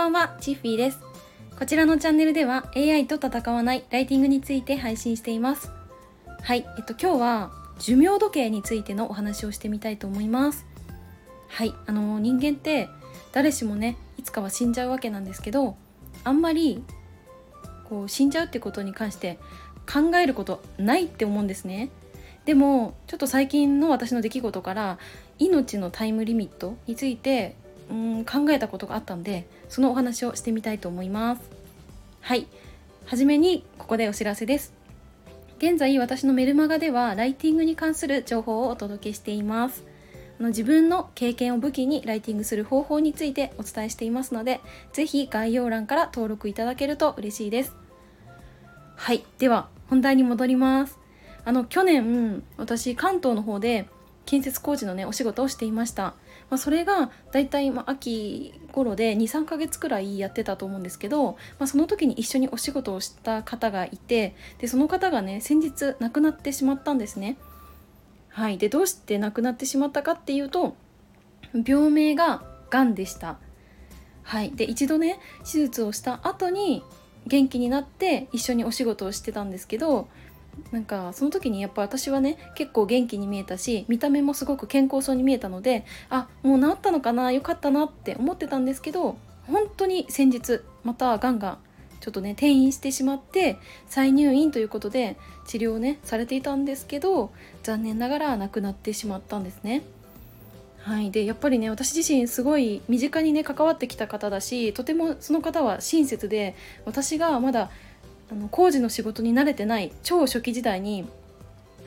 ばんは、チッフィーです。こちらのチャンネルでは AI と戦わないライティングについて配信しています。はい、えっと今日は寿命時計についてのお話をしてみたいと思います。はい、あの人間って誰しもね、いつかは死んじゃうわけなんですけど、あんまりこう死んじゃうってことに関して考えることないって思うんですね。でもちょっと最近の私の出来事から命のタイムリミットについてうん考えたことがあったんでそのお話をしてみたいと思います。はい。はじめにここでお知らせです。現在私のメルマガではライティングに関する情報をお届けしています。あの自分の経験を武器にライティングする方法についてお伝えしていますのでぜひ概要欄から登録いただけると嬉しいです。はい。では本題に戻ります。あの去年私関東の方で建設工事のねお仕事をしていました、まあ、それがだいたいまあ秋頃で23ヶ月くらいやってたと思うんですけど、まあ、その時に一緒にお仕事をした方がいてでその方がね先日亡くなってしまったんですね。はい。でどうして亡くなってしまったかっていうと病名ががんでした。はい。で一度ね手術をした後に元気になって一緒にお仕事をしてたんですけどなんかその時にやっぱ私はね結構元気に見えたし見た目もすごく健康そうに見えたのであもう治ったのかなよかったなって思ってたんですけど本当に先日またがんがちょっとね転移してしまって再入院ということで治療をねされていたんですけど残念ながら亡くなってしまったんですね。はい、でやっぱりね私自身すごい身近にね関わってきた方だしとてもその方は親切で私がまだあの工事の仕事に慣れてない超初期時代に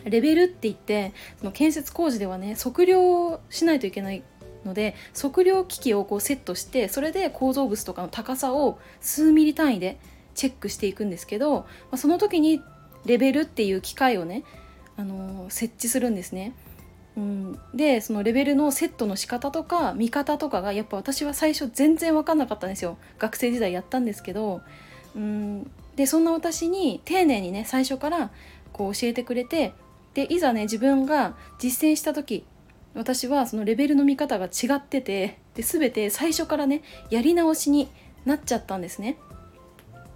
レベルって言ってその建設工事ではね測量しないといけないので測量機器をこうセットしてそれで構造物とかの高さを数ミリ単位でチェックしていくんですけど、まあ、その時にレベルっていう機械をね、あのー、設置するんですね。うん、でそのレベルのセットの仕方とか見方とかがやっぱ私は最初全然分かんなかったんですよ学生時代やったんですけど、うん、でそんな私に丁寧にね最初からこう教えてくれてでいざね自分が実践した時私はそのレベルの見方が違っててで全て最初からねやり直しになっちゃったんですね。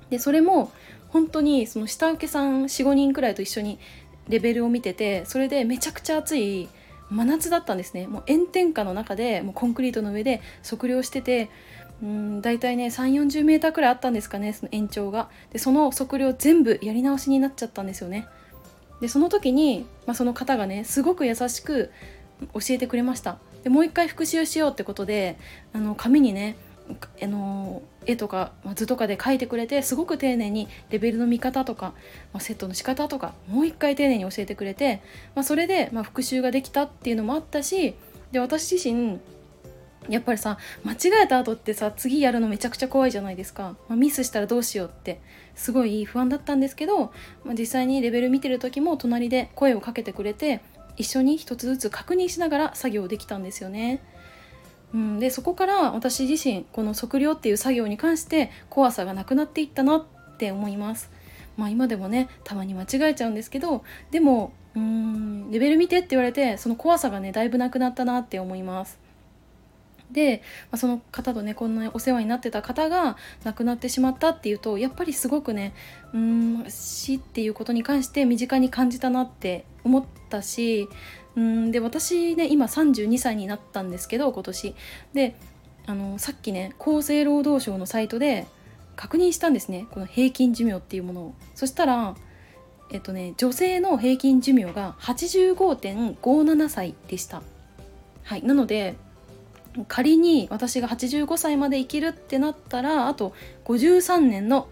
でそれも本当にその下請けさん45人くらいと一緒にレベルを見ててそれでめちゃくちゃ暑い真夏だったんですねもう炎天下の中でもうコンクリートの上で測量しててうん大体ね3 4 0メーターくらいあったんですかねその延長が。でその測量全部やり直しになっちゃったんですよね。でその時に、まあ、その方がねすごく優しく教えてくれました。でもう一回復習しようってことであの紙にねあの絵とか、図とかで描いてくれてすごく丁寧にレベルの見方とか、まあ、セットの仕方とかもう一回丁寧に教えてくれて、まあ、それで、ま復習ができたっていうのもあったしで私自身やっぱりさ間違えた後ってさ次やるのめちゃくちゃ怖いじゃないですか、まあ、ミスしたらどうしようってすごい不安だったんですけど、まあ、実際にレベル見てる時も隣で声をかけてくれて一緒に一つずつ確認しながら作業できたんですよね。うん、でそこから私自身この測量っていう作業に関して怖さがなくなっていったなって思います。まあ今でもねたまに間違えちゃうんですけどでもうーんレベル見てって言われてその怖さがねだいぶなくなったなって思います。で、まあ、その方とねこんなお世話になってた方が亡くなってしまったっていうとやっぱりすごくねうん死っていうことに関して身近に感じたなって思ったしうんで私ね今32歳になったんですけど今年。であのさっきね厚生労働省のサイトで確認したんですねこの平均寿命っていうものを。そしたらえっとね女性の平均寿命が85.57歳でした。はいなので仮に私が85歳まで生きるってなったらあと53年の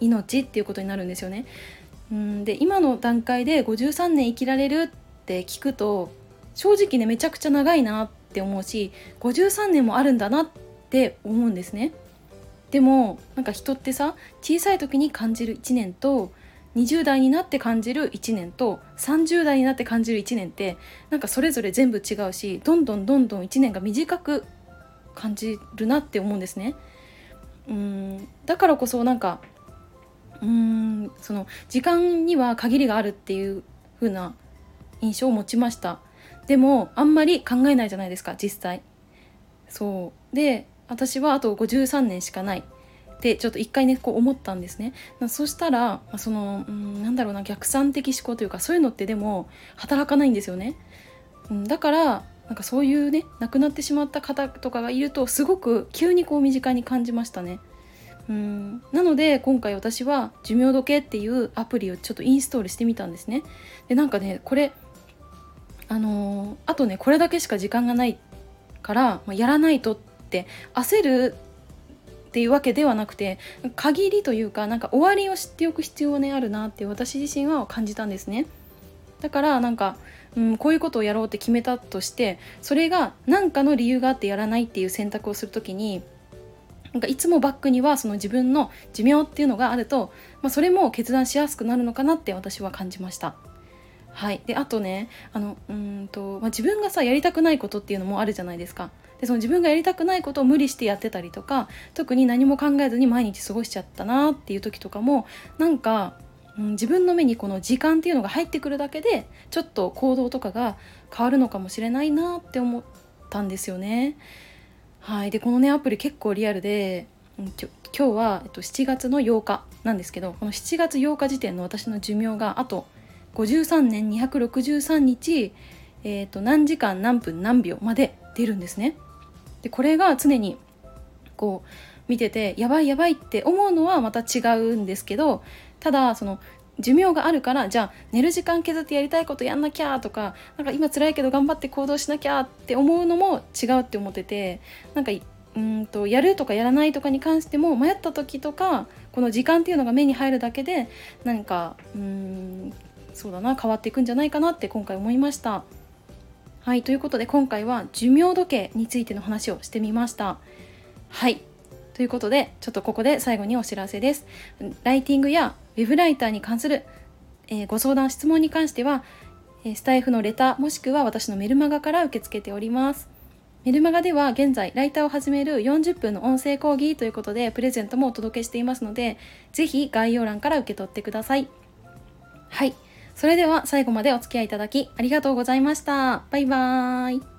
命っていうことになるんですよね。うんで今の段階で53年生きられるって聞くと正直ねめちゃくちゃ長いなって思うし53年もあるんだなって思うんですね。でもなんか人ってさ小さい時に感じる1年と20代になって感じる1年と30代になって感じる1年ってなんかそれぞれ全部違うしどんどんどんどん1年が短く感じるなって思うんですね。うんだからこそなんかうんその時間には限りがあるっていう風な印象を持ちました。でもあんまり考えないじゃないですか実際。そう。で私はあと53年しかない。ってちょっと一回ねこう思ったんですね。そしたらそのうんなんだろうな逆算的思考というかそういうのってでも働かないんですよね、うん、だからなんかそういうね亡くなってしまった方とかがいるとすごく急にこう身近に感じましたね。うんなので今回私は寿命時計っていうアプリをちょっとインストールしてみたんですね。でなんかねこれあのー、あとねこれだけしか時間がないから、まあ、やらないとって焦るっていうわけではなくて限りというかなんか終わりを知っておく必要ねあるなって私自身は感じたんですねだからなんか、うん、こういうことをやろうって決めたとしてそれが何かの理由があってやらないっていう選択をする時になんかいつもバックにはその自分の寿命っていうのがあると、まあ、それも決断しやすくなるのかなって私は感じました。はい、であとねあのうんと、まあ、自分がさやりたくないことっていうのもあるじゃないですか。でその自分がやりたくないことを無理してやってたりとか特に何も考えずに毎日過ごしちゃったなっていう時とかもなんか、うん、自分の目にこの時間っていうのが入ってくるだけでちょっと行動とかが変わるのかもしれないなって思ったんですよね。はい、でこのねアプリ結構リアルで、うん、今日は、えっと、7月の8日なんですけどこの7月8日時点の私の寿命があと53年263日、えー、と何時間何分何秒まで出るんですね。でこれが常にこう見ててやばいやばいって思うのはまた違うんですけどただその寿命があるからじゃあ寝る時間削ってやりたいことやんなきゃとかなんか今辛いけど頑張って行動しなきゃって思うのも違うって思っててなんかうんとやるとかやらないとかに関しても迷った時とかこの時間っていうのが目に入るだけで何かうんそうだな変わっていくんじゃないかなって今回思いました。はいということで今回は寿命時計についての話をしてみました。はいということでちょっとここで最後にお知らせです。ライティングやウェブライターに関する、えー、ご相談質問に関しては、えスタイフのレターもしくは私のメルマガから受け付けております。メルマガでは現在ライターを始める40分の音声講義ということでプレゼントもお届けしていますのでぜひ概要欄から受け取ってください。はい。それでは最後までお付き合いいただきありがとうございました。バイバーイ。